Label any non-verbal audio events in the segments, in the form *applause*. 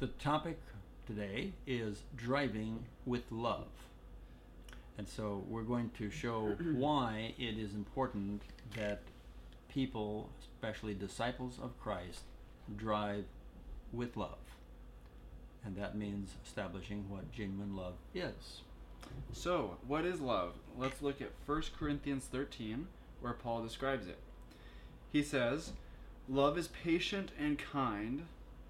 the topic today is driving with love. And so we're going to show *clears throat* why it is important that people, especially disciples of Christ, drive with love. And that means establishing what genuine love is. So, what is love? Let's look at 1 Corinthians 13, where Paul describes it. He says, Love is patient and kind.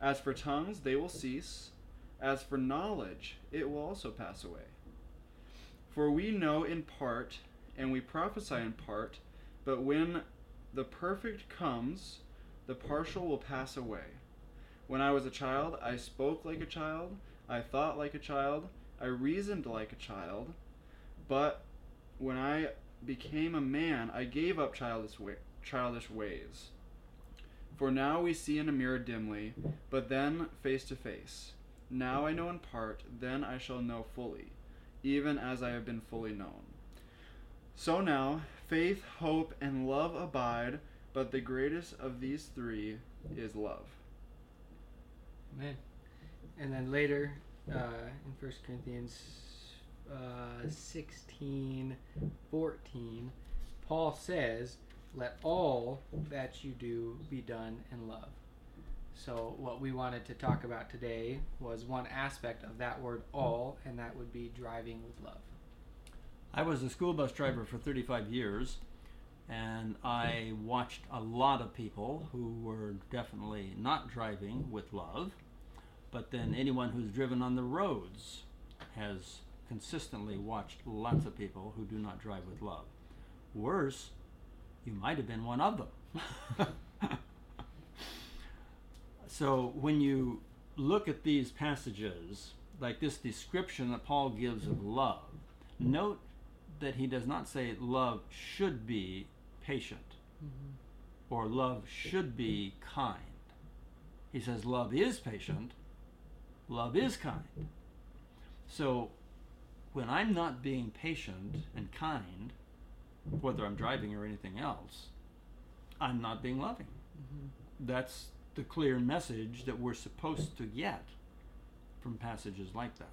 As for tongues, they will cease. As for knowledge, it will also pass away. For we know in part, and we prophesy in part, but when the perfect comes, the partial will pass away. When I was a child, I spoke like a child, I thought like a child, I reasoned like a child. But when I became a man, I gave up childish, way, childish ways. For now we see in a mirror dimly, but then face to face. Now I know in part, then I shall know fully, even as I have been fully known. So now, faith, hope, and love abide, but the greatest of these three is love. Amen. And then later uh, in First Corinthians uh, 16, 14, Paul says, Let all that you do be done in love. So, what we wanted to talk about today was one aspect of that word all, and that would be driving with love. I was a school bus driver for 35 years, and I watched a lot of people who were definitely not driving with love. But then anyone who's driven on the roads has consistently watched lots of people who do not drive with love. Worse, you might have been one of them. *laughs* so when you look at these passages, like this description that Paul gives of love, note that he does not say love should be patient mm-hmm. or love should be kind. He says love is patient, love is kind. So when I'm not being patient and kind, whether I'm driving or anything else, I'm not being loving. Mm-hmm. That's the clear message that we're supposed to get from passages like that.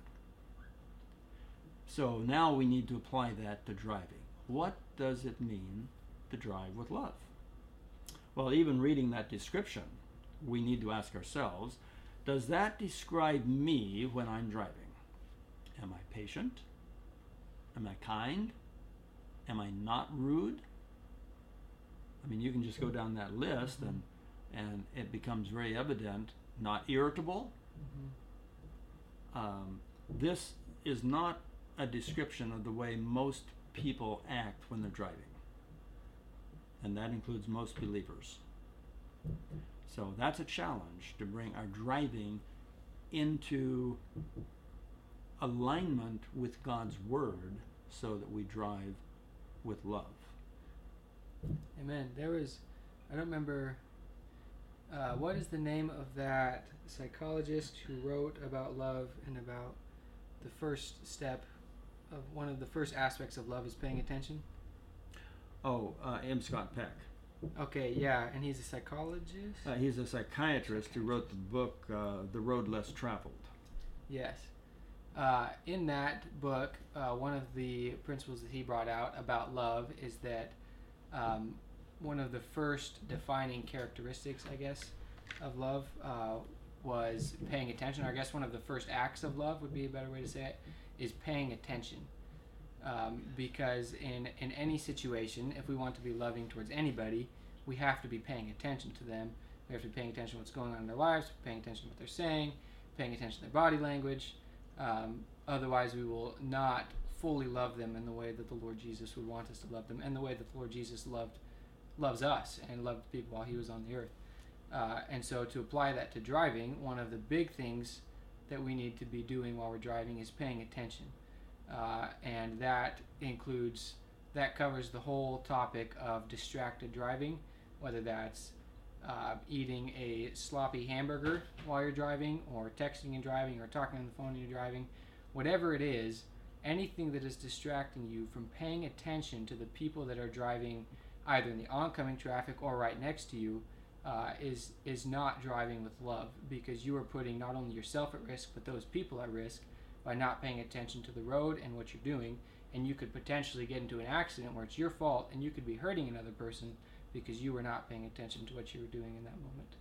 So now we need to apply that to driving. What does it mean to drive with love? Well, even reading that description, we need to ask ourselves does that describe me when I'm driving? Am I patient? Am I kind? Am I not rude? I mean, you can just go down that list and and it becomes very evident. Not irritable. Mm-hmm. Um, this is not a description of the way most people act when they're driving, and that includes most believers. So that's a challenge to bring our driving into alignment with God's Word so that we drive with love. Amen. There was, I don't remember, uh, what is the name of that psychologist who wrote about love and about the first step of one of the first aspects of love is paying attention? Oh, uh, M. Scott Peck. Okay, yeah, and he's a psychologist. Uh, he's a psychiatrist who wrote the book uh, "The Road Less Traveled." Yes, uh, in that book, uh, one of the principles that he brought out about love is that um, one of the first defining characteristics, I guess, of love uh, was paying attention. Or I guess one of the first acts of love would be a better way to say it is paying attention. Um, because in, in any situation, if we want to be loving towards anybody, we have to be paying attention to them. We have to be paying attention to what's going on in their lives, paying attention to what they're saying, paying attention to their body language. Um, otherwise, we will not fully love them in the way that the Lord Jesus would want us to love them, and the way that the Lord Jesus loved loves us and loved people while He was on the earth. Uh, and so, to apply that to driving, one of the big things that we need to be doing while we're driving is paying attention. Uh, and that includes, that covers the whole topic of distracted driving, whether that's uh, eating a sloppy hamburger while you're driving, or texting and driving, or talking on the phone while you're driving. Whatever it is, anything that is distracting you from paying attention to the people that are driving either in the oncoming traffic or right next to you uh, is is not driving with love because you are putting not only yourself at risk but those people at risk by not paying attention to the road and what you're doing and you could potentially get into an accident where it's your fault and you could be hurting another person because you were not paying attention to what you were doing in that moment.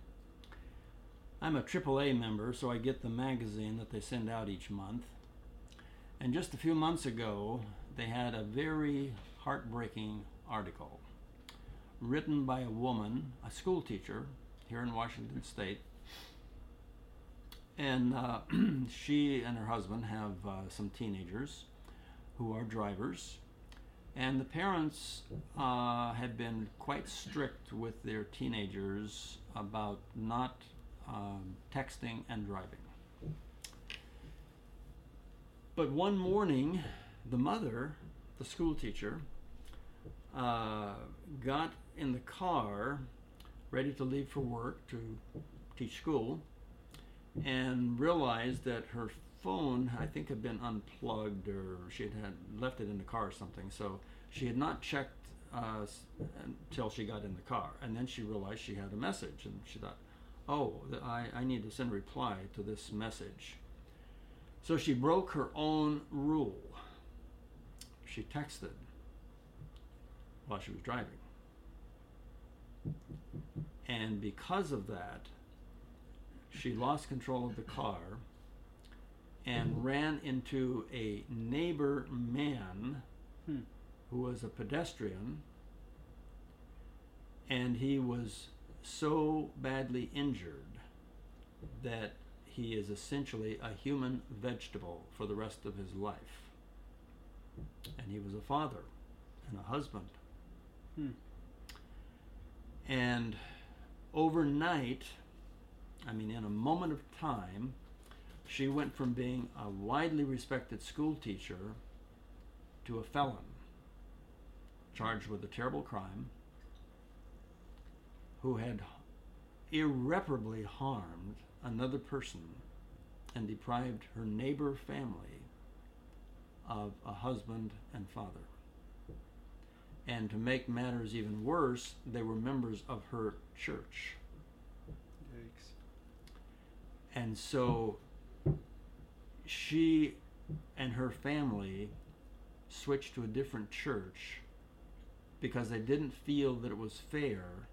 I'm a AAA member, so I get the magazine that they send out each month. And just a few months ago, they had a very heartbreaking article written by a woman, a school teacher here in Washington State. And uh, *clears throat* she and her husband have uh, some teenagers who are drivers. And the parents uh, have been quite strict with their teenagers about not um, texting and driving. But one morning, the mother, the school teacher, uh, got in the car ready to leave for work to teach school and realized that her phone, I think, had been unplugged or she had, had left it in the car or something. So she had not checked uh, until she got in the car. And then she realized she had a message and she thought, oh, I, I need to send a reply to this message. So she broke her own rule. She texted while she was driving. And because of that, she lost control of the car and ran into a neighbor man Hmm. who was a pedestrian. And he was so badly injured that he is essentially a human vegetable for the rest of his life. And he was a father and a husband. Hmm. And overnight, I mean, in a moment of time, she went from being a widely respected school teacher to a felon, charged with a terrible crime, who had irreparably harmed another person and deprived her neighbor family of a husband and father. And to make matters even worse, they were members of her church. Yikes. And so she and her family switched to a different church because they didn't feel that it was fair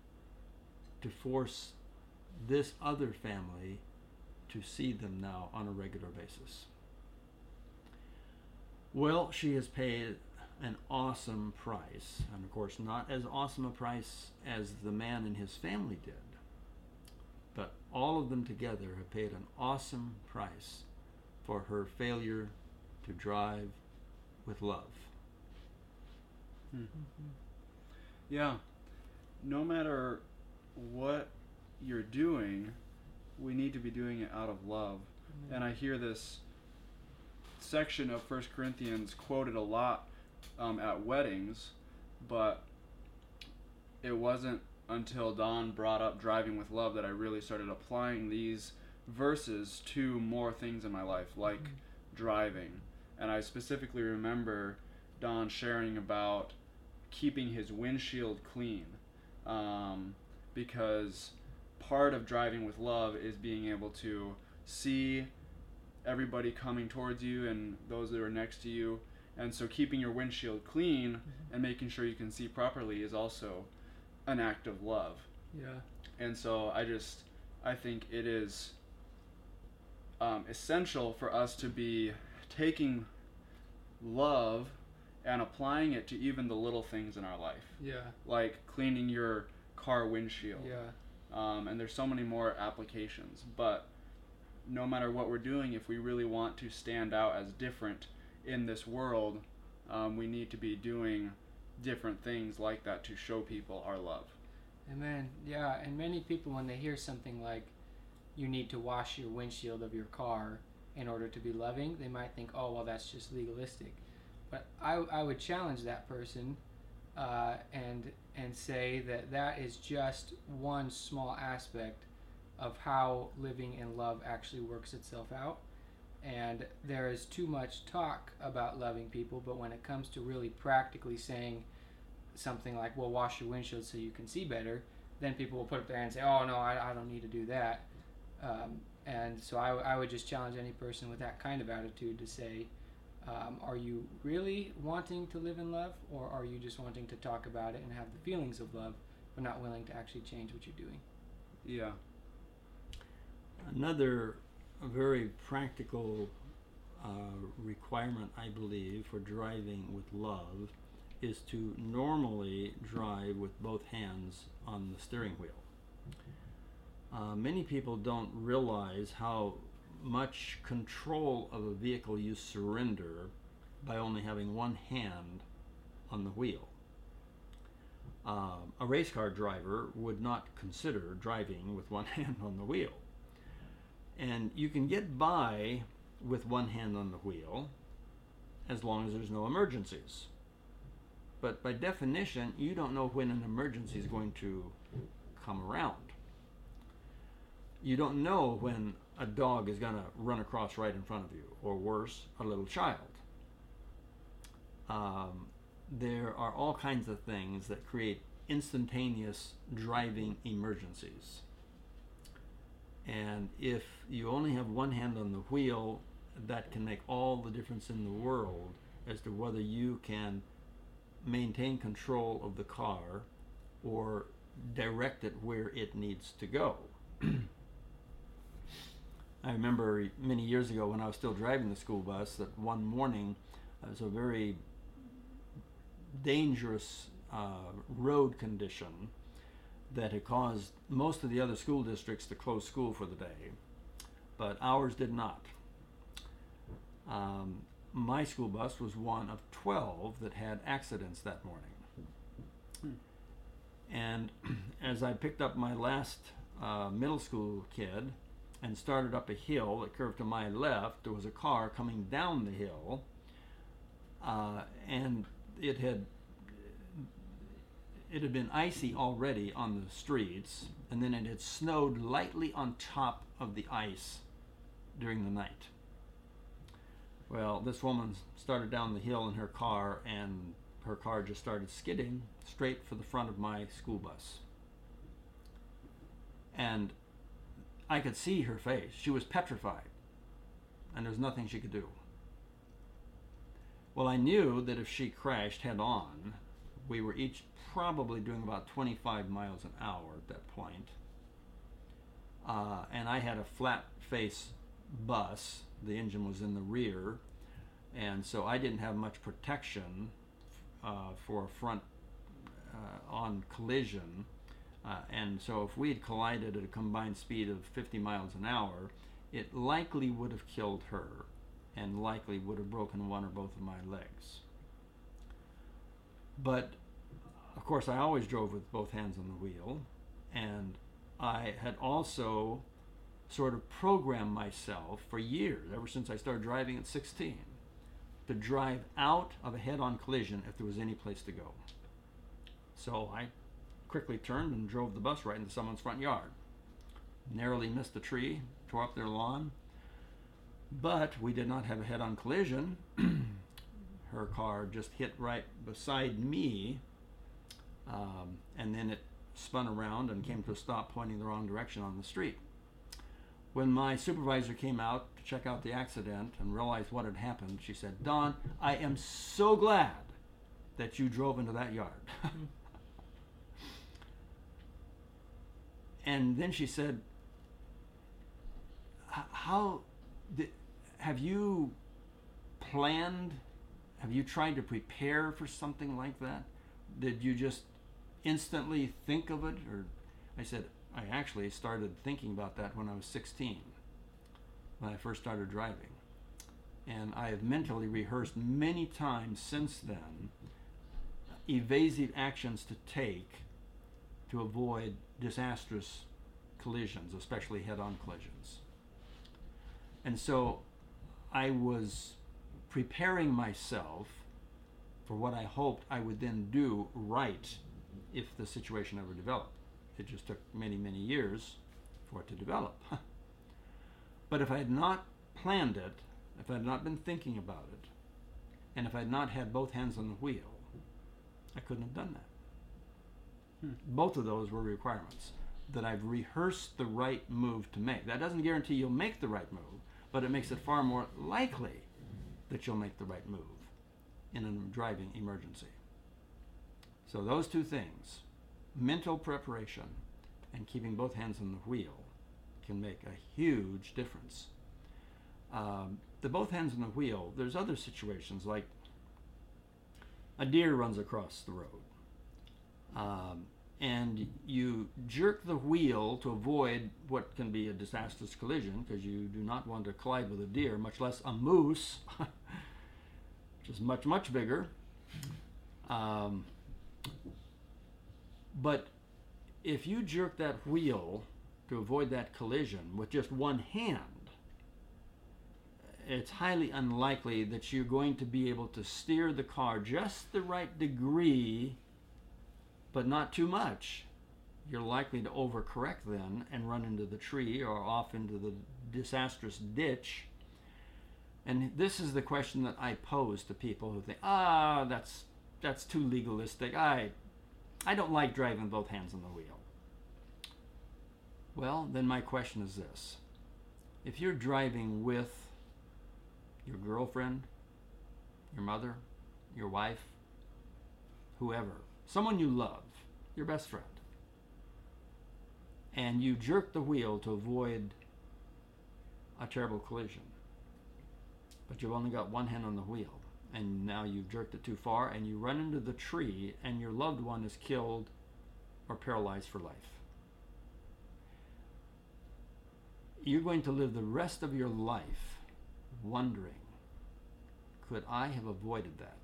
to force this other family to see them now on a regular basis. Well, she has paid an awesome price, and of course, not as awesome a price as the man and his family did, but all of them together have paid an awesome price for her failure to drive with love. Hmm. Yeah. No matter what you're doing, we need to be doing it out of love. And I hear this section of First Corinthians quoted a lot um, at weddings, but it wasn't until Don brought up driving with love that I really started applying these verses to more things in my life, like driving. And I specifically remember Don sharing about keeping his windshield clean um, because part of driving with love is being able to see everybody coming towards you and those that are next to you and so keeping your windshield clean and making sure you can see properly is also an act of love Yeah. and so i just i think it is um, essential for us to be taking love and applying it to even the little things in our life Yeah. like cleaning your car windshield Yeah. um, and there's so many more applications but no matter what we're doing if we really want to stand out as different in this world um, we need to be doing different things like that to show people our love Amen. Yeah, and many people, when they hear something like you need to wash your windshield of your car in order to be loving, they might think, oh, well, that's just legalistic. But I, I would challenge that person uh, and and say that that is just one small aspect of how living in love actually works itself out. And there is too much talk about loving people, but when it comes to really practically saying something like, well, wash your windshield so you can see better, then people will put up their hand and say, oh, no, I, I don't need to do that. Um, and so I, I would just challenge any person with that kind of attitude to say, um, are you really wanting to live in love, or are you just wanting to talk about it and have the feelings of love, but not willing to actually change what you're doing? Yeah. Another very practical uh, requirement, I believe, for driving with love is to normally drive with both hands on the steering wheel. Uh, many people don't realize how much control of a vehicle you surrender by only having one hand on the wheel. Um, a race car driver would not consider driving with one *laughs* hand on the wheel. And you can get by with one hand on the wheel as long as there's no emergencies. But by definition, you don't know when an emergency is going to come around. You don't know when a dog is going to run across right in front of you, or worse, a little child. Um, there are all kinds of things that create instantaneous driving emergencies. And if you only have one hand on the wheel, that can make all the difference in the world as to whether you can maintain control of the car or direct it where it needs to go. I remember many years ago when I was still driving the school bus that one morning it was a very dangerous uh, road condition that had caused most of the other school districts to close school for the day, but ours did not. Um, my school bus was one of 12 that had accidents that morning. Hmm. And *clears throat* as I picked up my last uh, middle school kid, and started up a hill that curved to my left. There was a car coming down the hill, uh, and it had it had been icy already on the streets, and then it had snowed lightly on top of the ice during the night. Well, this woman started down the hill in her car, and her car just started skidding straight for the front of my school bus. And I could see her face. She was petrified, and there was nothing she could do. Well, I knew that if she crashed head on, we were each probably doing about 25 miles an hour at that point. Uh, and I had a flat face bus. The engine was in the rear, and so I didn't have much protection uh, for a front uh, on collision. Uh, and so if we had collided at a combined speed of 50 miles an hour, it likely would have killed her and likely would have broken one or both of my legs. But of course, I always drove with both hands on the wheel, and I had also sort of programmed myself for years, ever since I started driving at 16, to drive out of a head on collision if there was any place to go. So I quickly turned and drove the bus right into someone's front yard. Narrowly missed a tree, tore up their lawn, but we did not have a head on collision. *clears throat* Her car just hit right beside me, um, and then it spun around and came to a stop pointing the wrong direction on the street. When my supervisor came out to check out the accident and realized what had happened, she said, Don, I am so glad that you drove into that yard. *laughs* and then she said, "How did, have you planned? Have you tried to prepare for something like that? Did you just instantly think of it?" Or I said, "I actually started thinking about that when I was 16, when I first started driving." And I have mentally rehearsed many times since then evasive actions to take to avoid disastrous collisions, especially head on collisions. And so I was preparing myself for what I hoped I would then do right if the situation ever developed. It just took many, many years for it to develop. *laughs* but if I had not planned it, if I had not been thinking about it, and if I had not had both hands on the wheel, I couldn't have done that. Hmm. Both of those were requirements that I've rehearsed the right move to make. That doesn't guarantee you'll make the right move, but it makes it far more likely that you'll make the right move in a driving emergency. So, those two things mental preparation and keeping both hands on the wheel can make a huge difference. Um, the both hands on the wheel, there's other situations like a deer runs across the road. Um, and you jerk the wheel to avoid what can be a disastrous collision because you do not want to collide with a deer, much less a moose, *laughs* which is much, much bigger. Um, but if you jerk that wheel to avoid that collision with just one hand, it's highly unlikely that you're going to be able to steer the car just the right degree, but not too much. You're likely to overcorrect then and run into the tree or off into the disastrous ditch. And this is the question that I pose to people who think, ah, that's that's too legalistic. I I don't like driving both hands on the wheel. Well, then my question is this. If you're driving with your girlfriend, your mother, your wife, whoever, someone you love, your best friend, and you jerk the wheel to avoid a terrible collision, but you've only got one hand on the wheel, and now you've jerked it too far, and you run into the tree, and your loved one is killed or paralyzed for life. You're going to live the rest of your life wondering could I have avoided that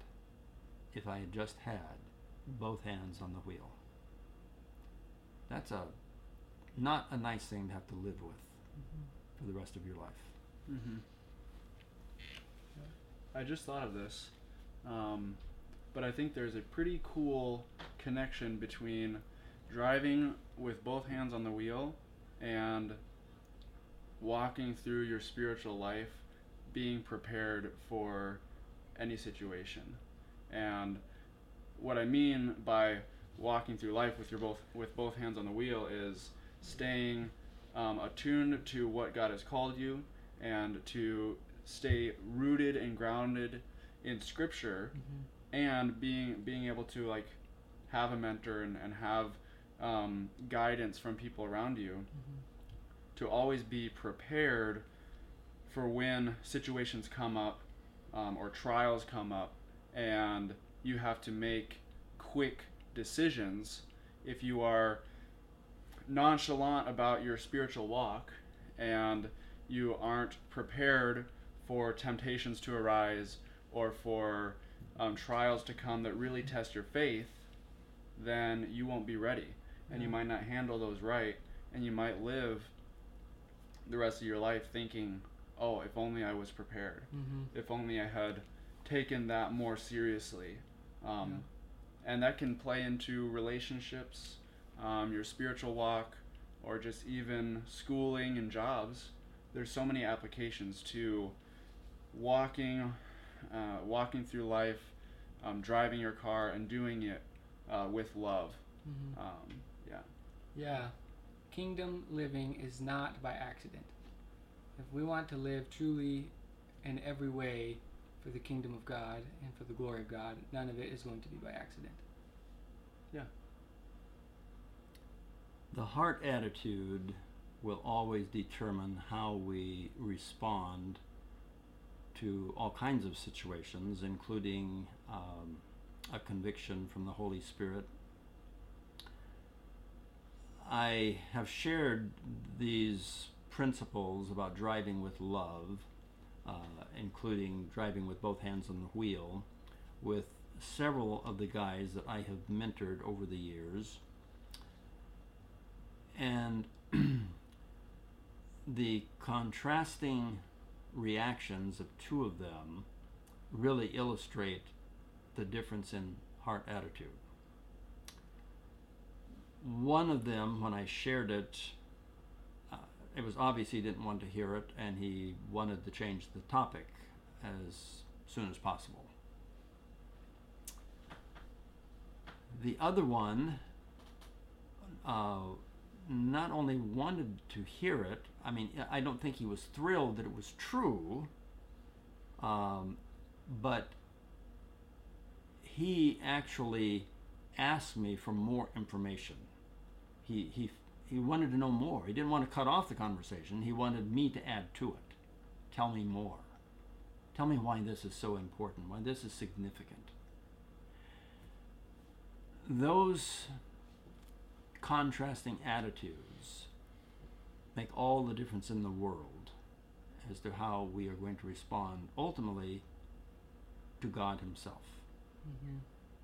if I had just had both hands on the wheel? That's a not a nice thing to have to live with for the rest of your life. Mm-hmm. I just thought of this, um, but I think there's a pretty cool connection between driving with both hands on the wheel and walking through your spiritual life, being prepared for any situation. And what I mean by walking through life with your both with both hands on the wheel is staying um, attuned to what God has called you and to stay rooted and grounded in Scripture Mm-hmm. and being being able to like have a mentor and, and have um, guidance from people around you Mm-hmm. to always be prepared for when situations come up um, or trials come up and you have to make quick decisions if you are nonchalant about your spiritual walk and you aren't prepared for temptations to arise or for um, trials to come that really test your faith, then you won't be ready and you might not handle those right and you might live the rest of your life thinking, oh, if only I was prepared Mm-hmm. if only I had taken that more seriously. Um, And that can play into relationships, um, your spiritual walk, or just even schooling and jobs. There's so many applications to walking, uh, walking through life, um, driving your car, and doing it uh, with love. Mm-hmm. Um, yeah. Yeah. Kingdom living is not by accident. If we want to live truly in every way for the kingdom of God and for the glory of God, none of it is going to be by accident. Yeah. The heart attitude will always determine how we respond to all kinds of situations, including um, a conviction from the Holy Spirit. I have shared these principles about driving with love, including driving with both hands on the wheel, with several of the guys that I have mentored over the years. And *clears throat* the contrasting reactions of two of them really illustrate the difference in heart attitude. One of them, when I shared it, uh, it was obvious he didn't want to hear it and he wanted to change the topic as soon as possible. The other one uh, not only wanted to hear it, I mean, I don't think he was thrilled that it was true, um, but he actually asked me for more information. He, he, he wanted to know more. He didn't want to cut off the conversation. He wanted me to add to it. Tell me more. Tell me why this is so important, why this is significant. Those contrasting attitudes make all the difference in the world as to how we are going to respond ultimately to God Himself. Mm-hmm.